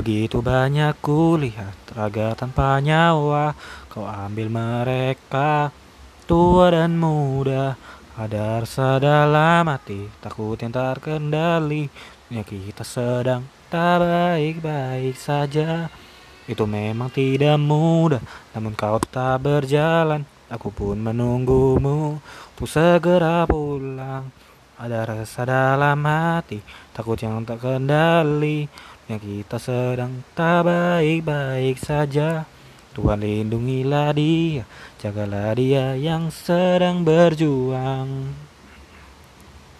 Begitu banyak kulihat raga tanpa nyawa Kau ambil mereka tua dan muda. Ada rasa dalam hati takut yang terkendali. Ya kita sedang tak baik-baik saja. Itu memang tidak mudah Namun kau tak berjalan. Aku pun menunggumu Untuk segera pulang. Ada rasa dalam hati Takut yang tak kendali Ya kita sedang tak baik-baik saja. Tuhan lindungilah dia Jagalah dia yang sedang berjuang